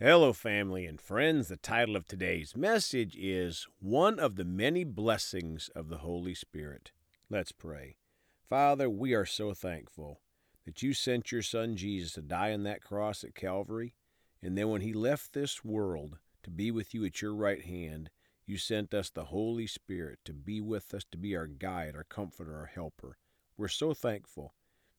Hello, family and friends. The title of today's message is One of the Many Blessings of the Holy Spirit. Let's pray. Father, we are so thankful that you sent your Son Jesus to die on that cross at Calvary, and then when he left this world to be with you at your right hand, you sent us the Holy Spirit to be with us, to be our guide, our comforter, our helper. We're so thankful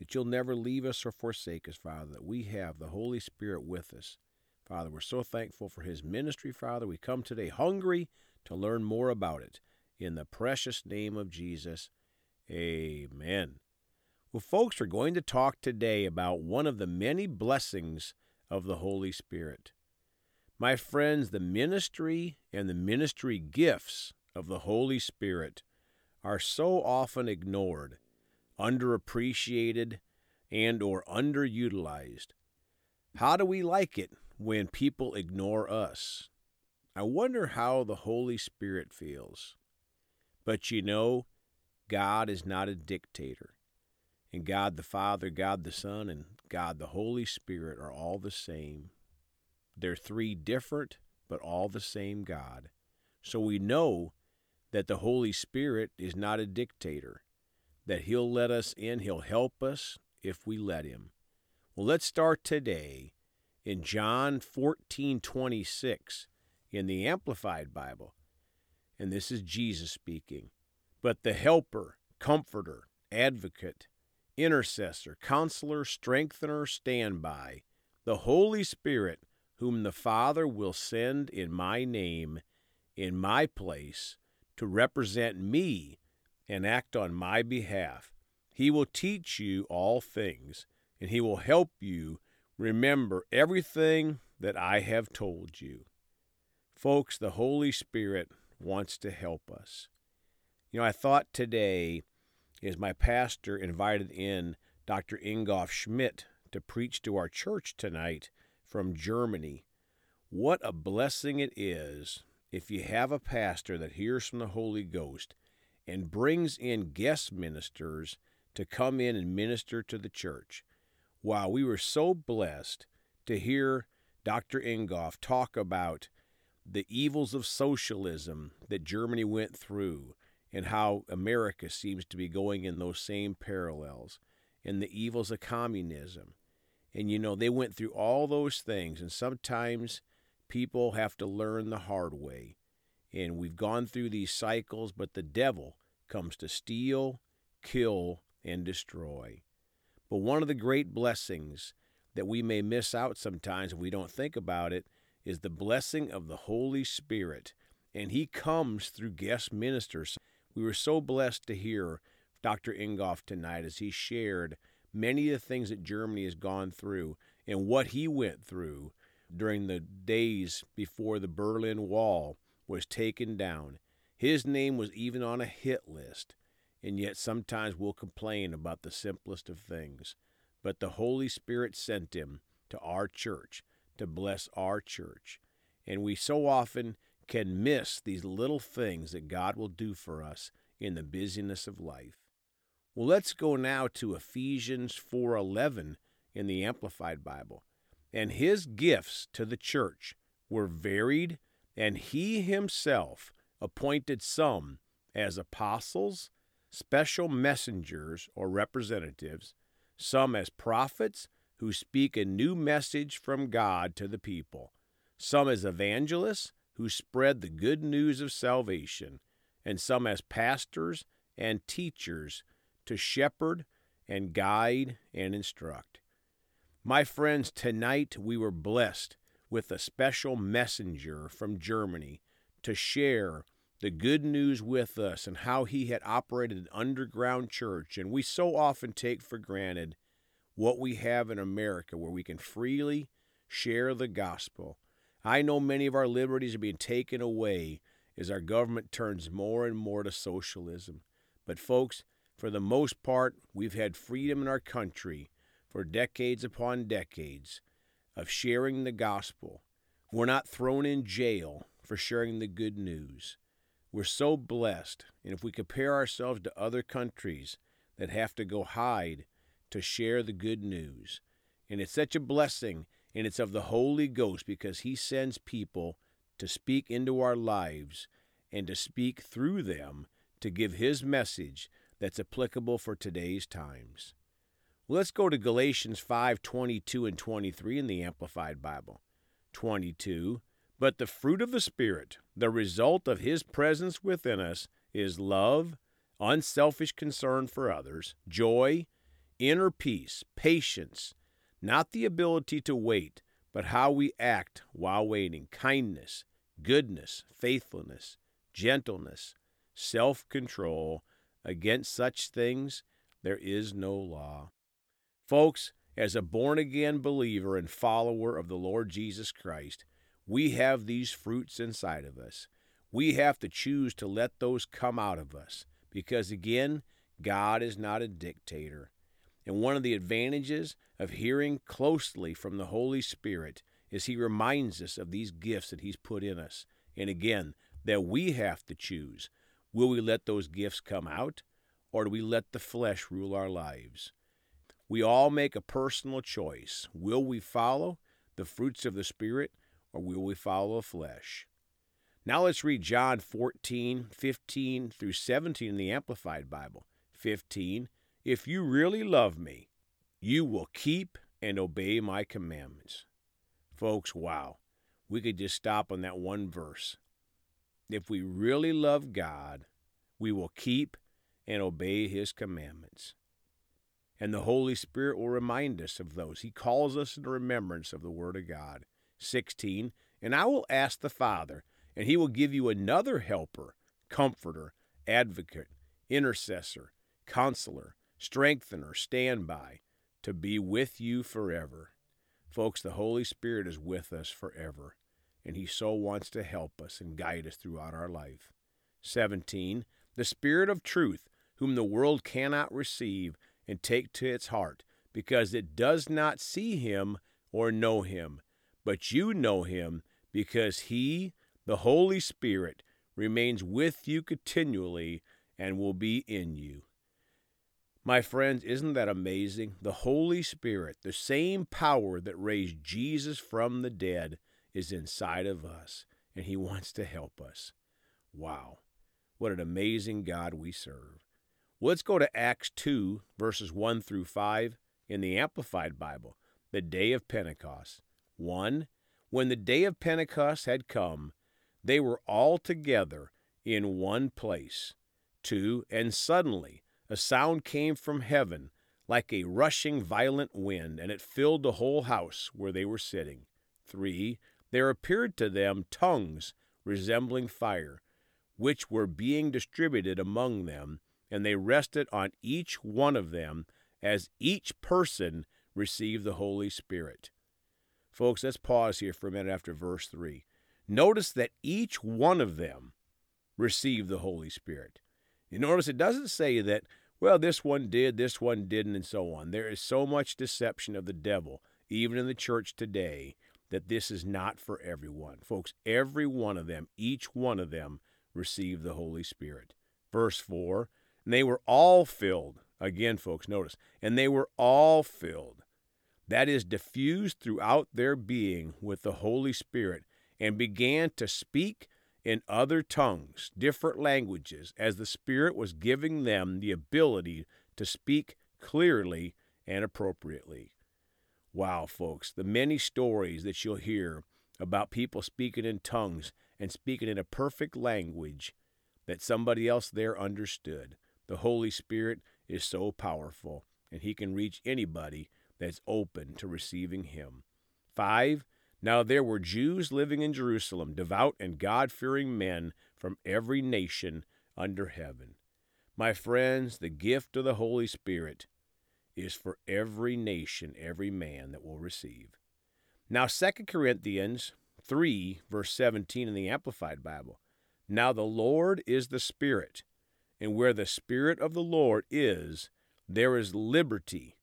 that you'll never leave us or forsake us, Father, that we have the Holy Spirit with us. Father, we're so thankful for his ministry, Father. We come today hungry to learn more about it. In the precious name of Jesus, amen. Well, folks, we're going to talk today about one of the many blessings of the Holy Spirit. My friends, the ministry and the ministry gifts of the Holy Spirit are so often ignored underappreciated, and or underutilized. How do we like it when people ignore us? I wonder how the Holy Spirit feels. But you know, God is not a dictator. And God the Father, God the Son, and God the Holy Spirit are all the same. They're three different, but all the same God. So we know that the Holy Spirit is not a dictator that He'll let us in, He'll help us if we let Him. Well, let's start today in John 14 26 in the Amplified Bible. And this is Jesus speaking. But the Helper, Comforter, Advocate, Intercessor, Counselor, Strengthener, Standby, the Holy Spirit, whom the Father will send in my name, in my place, to represent me and act on my behalf. He will teach you all things, and he will help you remember everything that I have told you. Folks, the Holy Spirit wants to help us. You know, I thought today, as my pastor invited in Dr. Ingolf Schmidt to preach to our church tonight from Germany, what a blessing it is if you have a pastor that hears from the Holy Ghost and brings in guest ministers to come in and minister to the church. Wow, we were so blessed to hear Dr. Ingolf talk about the evils of socialism that Germany went through and how America seems to be going in those same parallels and the evils of communism. And you know, they went through all those things, and sometimes people have to learn the hard way. And we've gone through these cycles, but the devil comes to steal, kill, and destroy. But one of the great blessings that we may miss out sometimes if we don't think about it is the blessing of the Holy Spirit. And He comes through guest ministers. We were so blessed to hear Dr. Ingolf tonight as he shared many of the things that Germany has gone through and what he went through during the days before the Berlin Wall was taken down. His name was even on a hit list, and yet sometimes we'll complain about the simplest of things. But the Holy Spirit sent him to our church to bless our church. And we so often can miss these little things that God will do for us in the busyness of life. Well, let's go now to Ephesians 4:11 in the Amplified Bible. And his gifts to the church were varied, and he himself appointed some as apostles, special messengers or representatives, some as prophets who speak a new message from God to the people, some as evangelists who spread the good news of salvation, and some as pastors and teachers to shepherd and guide and instruct. My friends, tonight we were blessed with a special messenger from Germany to share the good news with us and how he had operated an underground church. And we so often take for granted what we have in America where we can freely share the gospel. I know many of our liberties are being taken away as our government turns more and more to socialism. But, folks, for the most part, we've had freedom in our country for decades upon decades of sharing the gospel. We're not thrown in jail for sharing the good news. We're so blessed, and if we compare ourselves to other countries that have to go hide to share the good news, and it's such a blessing and it's of the Holy Ghost because He sends people to speak into our lives and to speak through them to give His message that's applicable for today's times. Let's go to Galatians 5 22 and 23 in the Amplified Bible. 22. But the fruit of the Spirit, the result of His presence within us, is love, unselfish concern for others, joy, inner peace, patience, not the ability to wait, but how we act while waiting, kindness, goodness, faithfulness, gentleness, self control. Against such things there is no law. Folks, as a born again believer and follower of the Lord Jesus Christ, we have these fruits inside of us. We have to choose to let those come out of us because, again, God is not a dictator. And one of the advantages of hearing closely from the Holy Spirit is He reminds us of these gifts that He's put in us. And again, that we have to choose will we let those gifts come out or do we let the flesh rule our lives? We all make a personal choice. Will we follow the fruits of the Spirit or will we follow the flesh? Now let's read John 14, 15 through 17 in the Amplified Bible. 15. If you really love me, you will keep and obey my commandments. Folks, wow. We could just stop on that one verse. If we really love God, we will keep and obey his commandments. And the Holy Spirit will remind us of those. He calls us into remembrance of the Word of God. 16. And I will ask the Father, and he will give you another helper, comforter, advocate, intercessor, counselor, strengthener, standby, to be with you forever. Folks, the Holy Spirit is with us forever, and He so wants to help us and guide us throughout our life. 17. The Spirit of truth, whom the world cannot receive and take to its heart, because it does not see Him or know Him. But you know Him, because He, the Holy Spirit, remains with you continually and will be in you. My friends, isn't that amazing? The Holy Spirit, the same power that raised Jesus from the dead, is inside of us, and He wants to help us. Wow, what an amazing God we serve. let's go to Acts 2, verses 1 through 5 in the Amplified Bible, the day of Pentecost. 1. When the day of Pentecost had come, they were all together in one place. 2. And suddenly, a sound came from heaven like a rushing violent wind, and it filled the whole house where they were sitting. 3. There appeared to them tongues resembling fire, which were being distributed among them, and they rested on each one of them as each person received the Holy Spirit. Folks, let's pause here for a minute after verse 3. Notice that each one of them received the Holy Spirit. You notice it doesn't say that well, this one did, this one didn't, and so on. There is so much deception of the devil, even in the church today, that this is not for everyone. Folks, every one of them, each one of them, received the Holy Spirit. Verse 4 And they were all filled. Again, folks, notice. And they were all filled. That is, diffused throughout their being with the Holy Spirit, and began to speak in other tongues, different languages, as the Spirit was giving them the ability to speak clearly and appropriately. Wow, folks, the many stories that you'll hear about people speaking in tongues and speaking in a perfect language that somebody else there understood. The Holy Spirit is so powerful, and He can reach anybody that's open to receiving Him. Five, now there were Jews living in Jerusalem, devout and God fearing men from every nation under heaven. My friends, the gift of the Holy Spirit is for every nation, every man that will receive. Now, 2 Corinthians 3, verse 17 in the Amplified Bible. Now the Lord is the Spirit, and where the Spirit of the Lord is, there is liberty.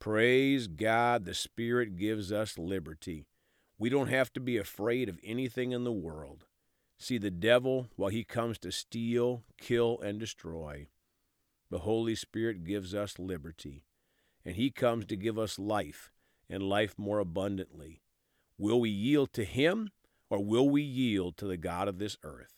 Praise God, the Spirit gives us liberty. We don't have to be afraid of anything in the world. See, the devil, while he comes to steal, kill, and destroy, the Holy Spirit gives us liberty, and he comes to give us life and life more abundantly. Will we yield to Him or will we yield to the God of this earth?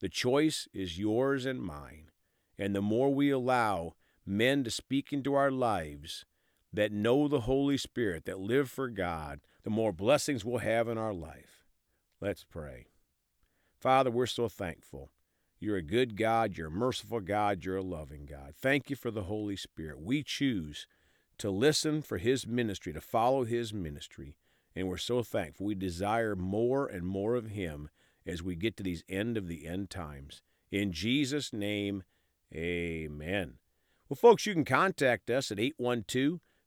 The choice is yours and mine. And the more we allow men to speak into our lives that know the Holy Spirit, that live for God, the more blessings we'll have in our life. Let's pray. Father, we're so thankful. You're a good God, you're a merciful God, you're a loving God. Thank you for the Holy Spirit. We choose to listen for His ministry, to follow His ministry, and we're so thankful. We desire more and more of Him as we get to these end of the end times. In Jesus' name, amen. Well, folks, you can contact us at 812